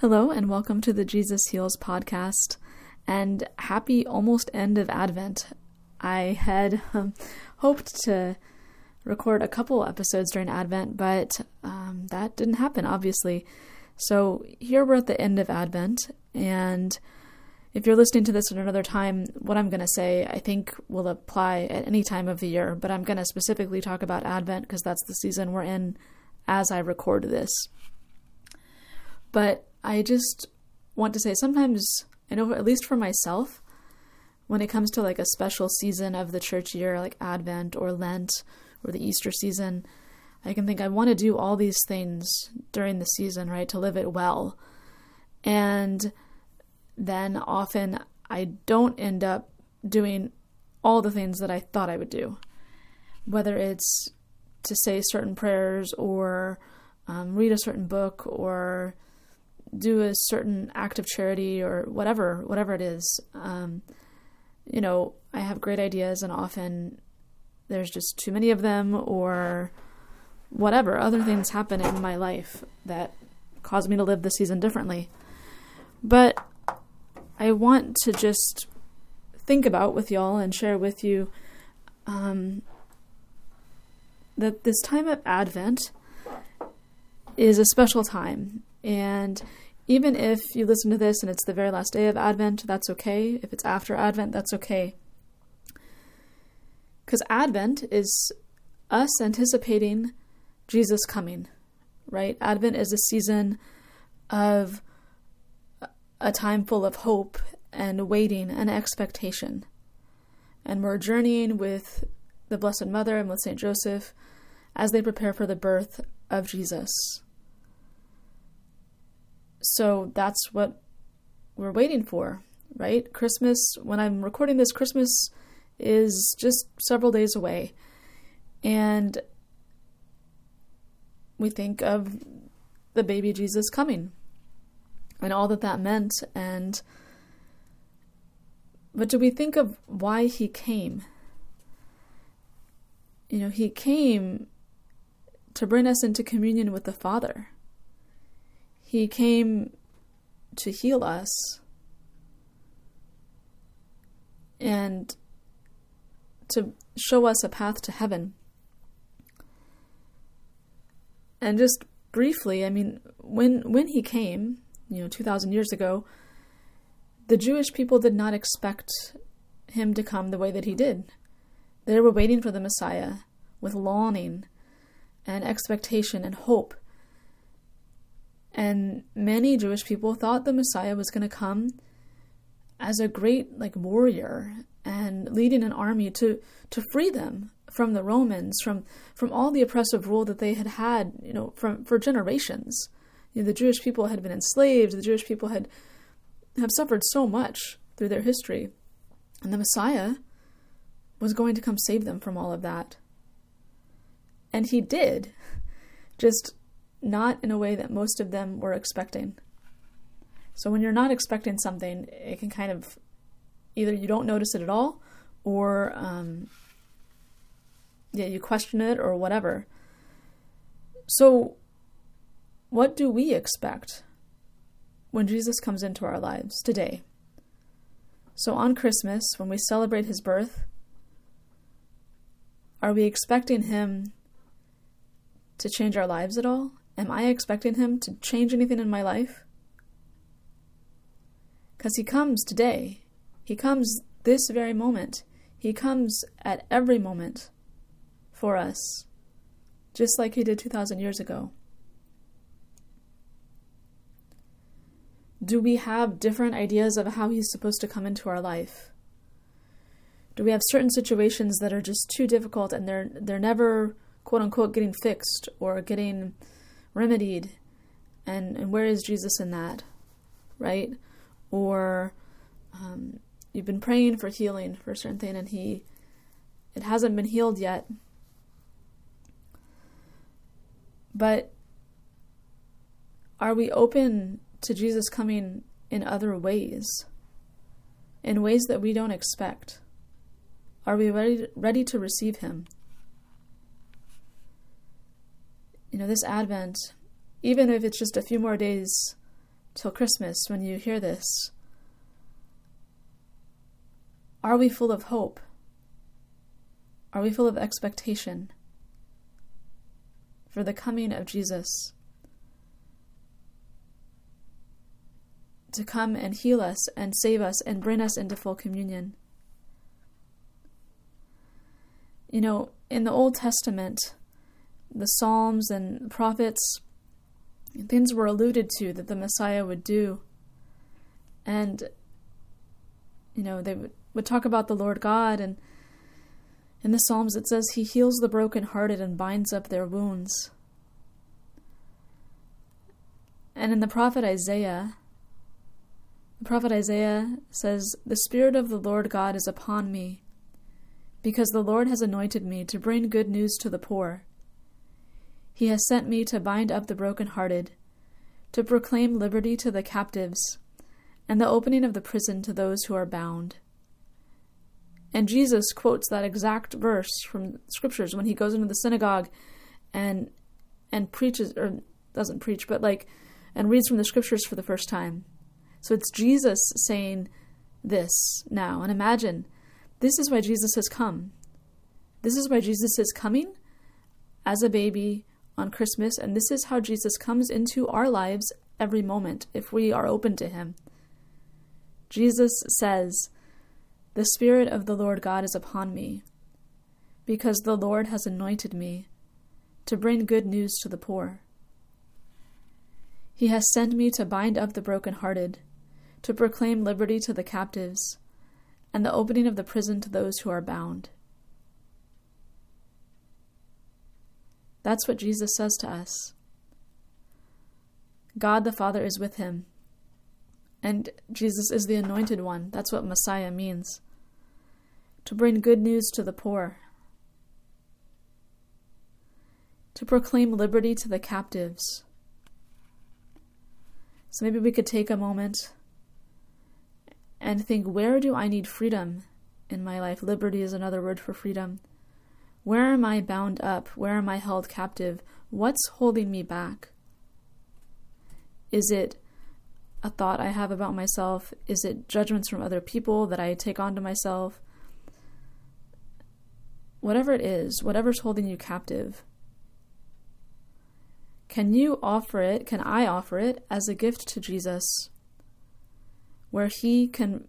Hello, and welcome to the Jesus Heals podcast, and happy almost end of Advent. I had um, hoped to record a couple episodes during Advent, but um, that didn't happen, obviously. So here we're at the end of Advent, and if you're listening to this at another time, what I'm going to say I think will apply at any time of the year, but I'm going to specifically talk about Advent because that's the season we're in as I record this. But I just want to say sometimes, I know at least for myself, when it comes to like a special season of the church year, like Advent or Lent or the Easter season, I can think I want to do all these things during the season, right, to live it well. And then often I don't end up doing all the things that I thought I would do, whether it's to say certain prayers or um, read a certain book or do a certain act of charity or whatever whatever it is um, you know i have great ideas and often there's just too many of them or whatever other things happen in my life that cause me to live the season differently. But i want to just think about with y'all and share with you um, that this time of advent is a special time. And even if you listen to this and it's the very last day of Advent, that's okay. If it's after Advent, that's okay. Because Advent is us anticipating Jesus coming, right? Advent is a season of a time full of hope and waiting and expectation. And we're journeying with the Blessed Mother and with St. Joseph as they prepare for the birth of Jesus. So that's what we're waiting for, right? Christmas, when I'm recording this, Christmas is just several days away. And we think of the baby Jesus coming and all that that meant. And, but do we think of why he came? You know, he came to bring us into communion with the Father. He came to heal us and to show us a path to heaven. And just briefly, I mean, when when he came, you know, 2000 years ago, the Jewish people did not expect him to come the way that he did. They were waiting for the Messiah with longing and expectation and hope and many Jewish people thought the Messiah was going to come as a great like warrior and leading an army to to free them from the Romans, from from all the oppressive rule that they had had, you know, from for generations. You know, the Jewish people had been enslaved. The Jewish people had have suffered so much through their history, and the Messiah was going to come save them from all of that. And he did, just not in a way that most of them were expecting. So when you're not expecting something, it can kind of either you don't notice it at all, or um, yeah, you question it or whatever. So, what do we expect when Jesus comes into our lives today? So, on Christmas, when we celebrate his birth, are we expecting him to change our lives at all? Am I expecting him to change anything in my life? Because he comes today. He comes this very moment. He comes at every moment for us, just like he did 2,000 years ago. Do we have different ideas of how he's supposed to come into our life? Do we have certain situations that are just too difficult and they're they're never quote unquote getting fixed or getting remedied. And and where is jesus in that? Right? Or um, you've been praying for healing for a certain thing and he it hasn't been healed yet. But are we open to jesus coming in other ways? In ways that we don't expect? Are we ready ready to receive him you know, this Advent, even if it's just a few more days till Christmas when you hear this? Are we full of hope? Are we full of expectation for the coming of Jesus to come and heal us and save us and bring us into full communion? You know, in the Old Testament, the Psalms and prophets, things were alluded to that the Messiah would do. And, you know, they would, would talk about the Lord God. And in the Psalms, it says, He heals the brokenhearted and binds up their wounds. And in the prophet Isaiah, the prophet Isaiah says, The Spirit of the Lord God is upon me because the Lord has anointed me to bring good news to the poor. He has sent me to bind up the broken-hearted, to proclaim liberty to the captives, and the opening of the prison to those who are bound. And Jesus quotes that exact verse from scriptures when he goes into the synagogue and and preaches or doesn't preach, but like and reads from the scriptures for the first time. So it's Jesus saying this now. And imagine this is why Jesus has come. This is why Jesus is coming as a baby on Christmas, and this is how Jesus comes into our lives every moment if we are open to him. Jesus says, The Spirit of the Lord God is upon me, because the Lord has anointed me to bring good news to the poor. He has sent me to bind up the broken-hearted, to proclaim liberty to the captives and the opening of the prison to those who are bound. That's what Jesus says to us. God the Father is with him. And Jesus is the anointed one. That's what Messiah means. To bring good news to the poor. To proclaim liberty to the captives. So maybe we could take a moment and think, where do I need freedom in my life? Liberty is another word for freedom. Where am I bound up? Where am I held captive? What's holding me back? Is it a thought I have about myself? Is it judgments from other people that I take onto myself? Whatever it is, whatever's holding you captive, can you offer it? Can I offer it as a gift to Jesus? where He can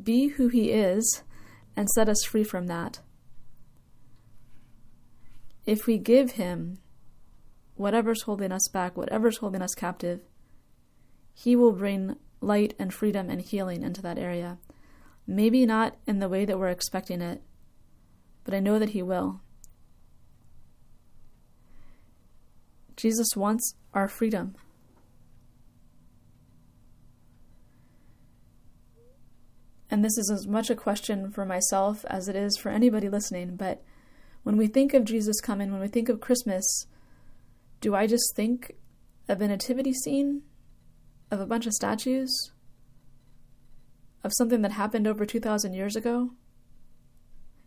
be who He is and set us free from that. If we give Him whatever's holding us back, whatever's holding us captive, He will bring light and freedom and healing into that area. Maybe not in the way that we're expecting it, but I know that He will. Jesus wants our freedom. and this is as much a question for myself as it is for anybody listening, but when we think of Jesus coming, when we think of Christmas, do I just think of a nativity scene? Of a bunch of statues? Of something that happened over 2,000 years ago?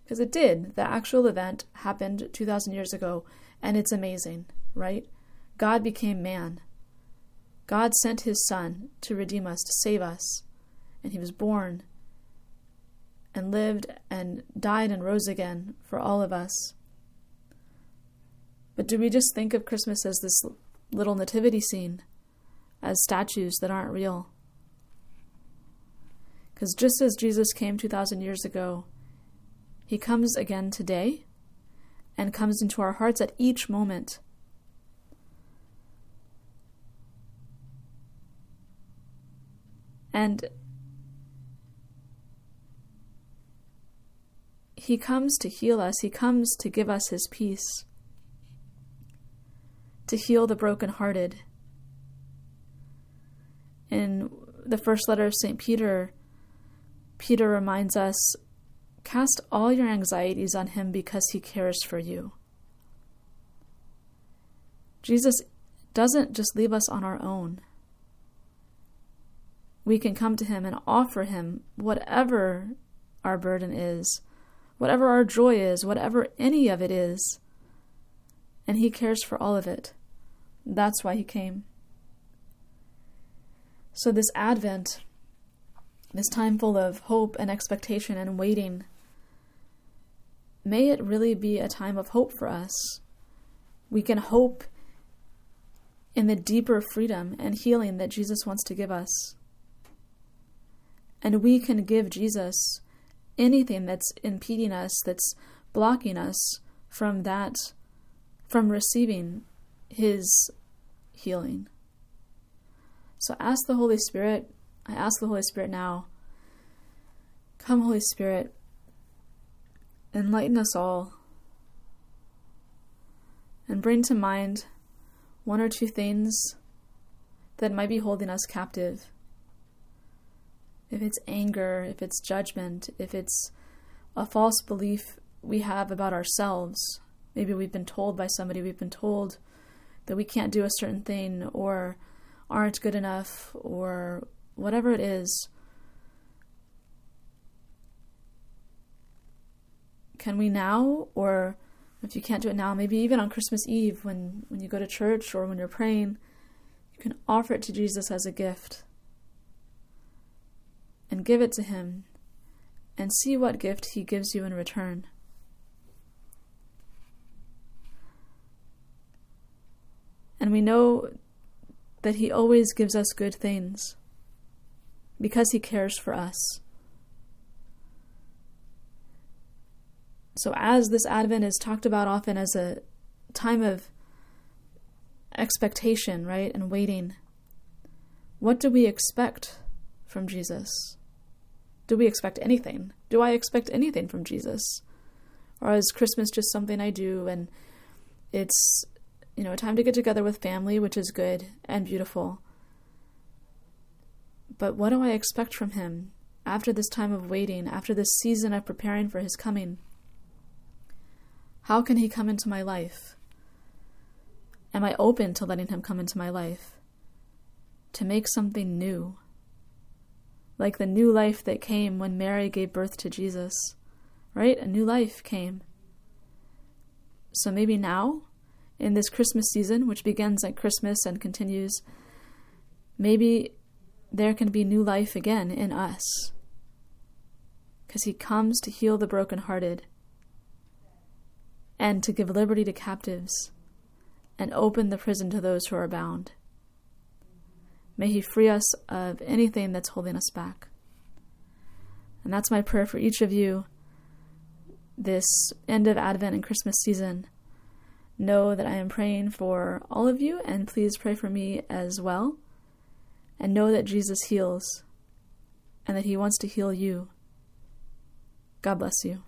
Because it did. The actual event happened 2,000 years ago, and it's amazing, right? God became man. God sent his Son to redeem us, to save us, and he was born and lived and died and rose again for all of us. But do we just think of Christmas as this little nativity scene, as statues that aren't real? Because just as Jesus came 2,000 years ago, he comes again today and comes into our hearts at each moment. And He comes to heal us, He comes to give us His peace, to heal the brokenhearted. In the first letter of St. Peter, Peter reminds us cast all your anxieties on Him because He cares for you. Jesus doesn't just leave us on our own. We can come to Him and offer Him whatever our burden is whatever our joy is, whatever any of it is. And He cares for all of it. That's why He came. So, this Advent, this time full of hope and expectation and waiting, may it really be a time of hope for us. We can hope in the deeper freedom and healing that Jesus wants to give us. And we can give Jesus anything that's impeding us, that's blocking us from that, from receiving His healing. So ask the Holy Spirit, I ask the Holy Spirit now, come, Holy Spirit, enlighten us all, and bring to mind one or two things that might be holding us captive. If it's anger, if it's judgment, if it's a false belief we have about ourselves, maybe we've been told by somebody, we've been told that we can't do a certain thing or aren't good enough or whatever it is. Can we now, or if you can't do it now, maybe even on Christmas Eve when, when you go to church or when you're praying, you can offer it to Jesus as a gift and give it to Him and see what gift He gives you in return. And we know that He always gives us good things because He cares for us. So, as this Advent is talked about often as a time of expectation, right, and waiting, what do we expect from Jesus? Do we expect anything? Do I expect anything from Jesus? Or is Christmas just something I do and it's, you know, a time to get together with family, which is good and beautiful? But what do I expect from Him after this time of waiting, after this season of preparing for His coming? How can He come into my life? Am I open to letting Him come into my life? To make something new? Like the new life that came when Mary gave birth to Jesus, right? A new life came. So maybe now, in this Christmas season, which begins at Christmas and continues, maybe there can be new life again in us. Because he comes to heal the brokenhearted and to give liberty to captives, and open the prison to those who are bound. May He free us of anything that's holding us back. And that's my prayer for each of you this end of Advent and Christmas season. Know that I am praying for all of you, and please pray for me as well. And know that Jesus heals and that He wants to heal you. God bless you.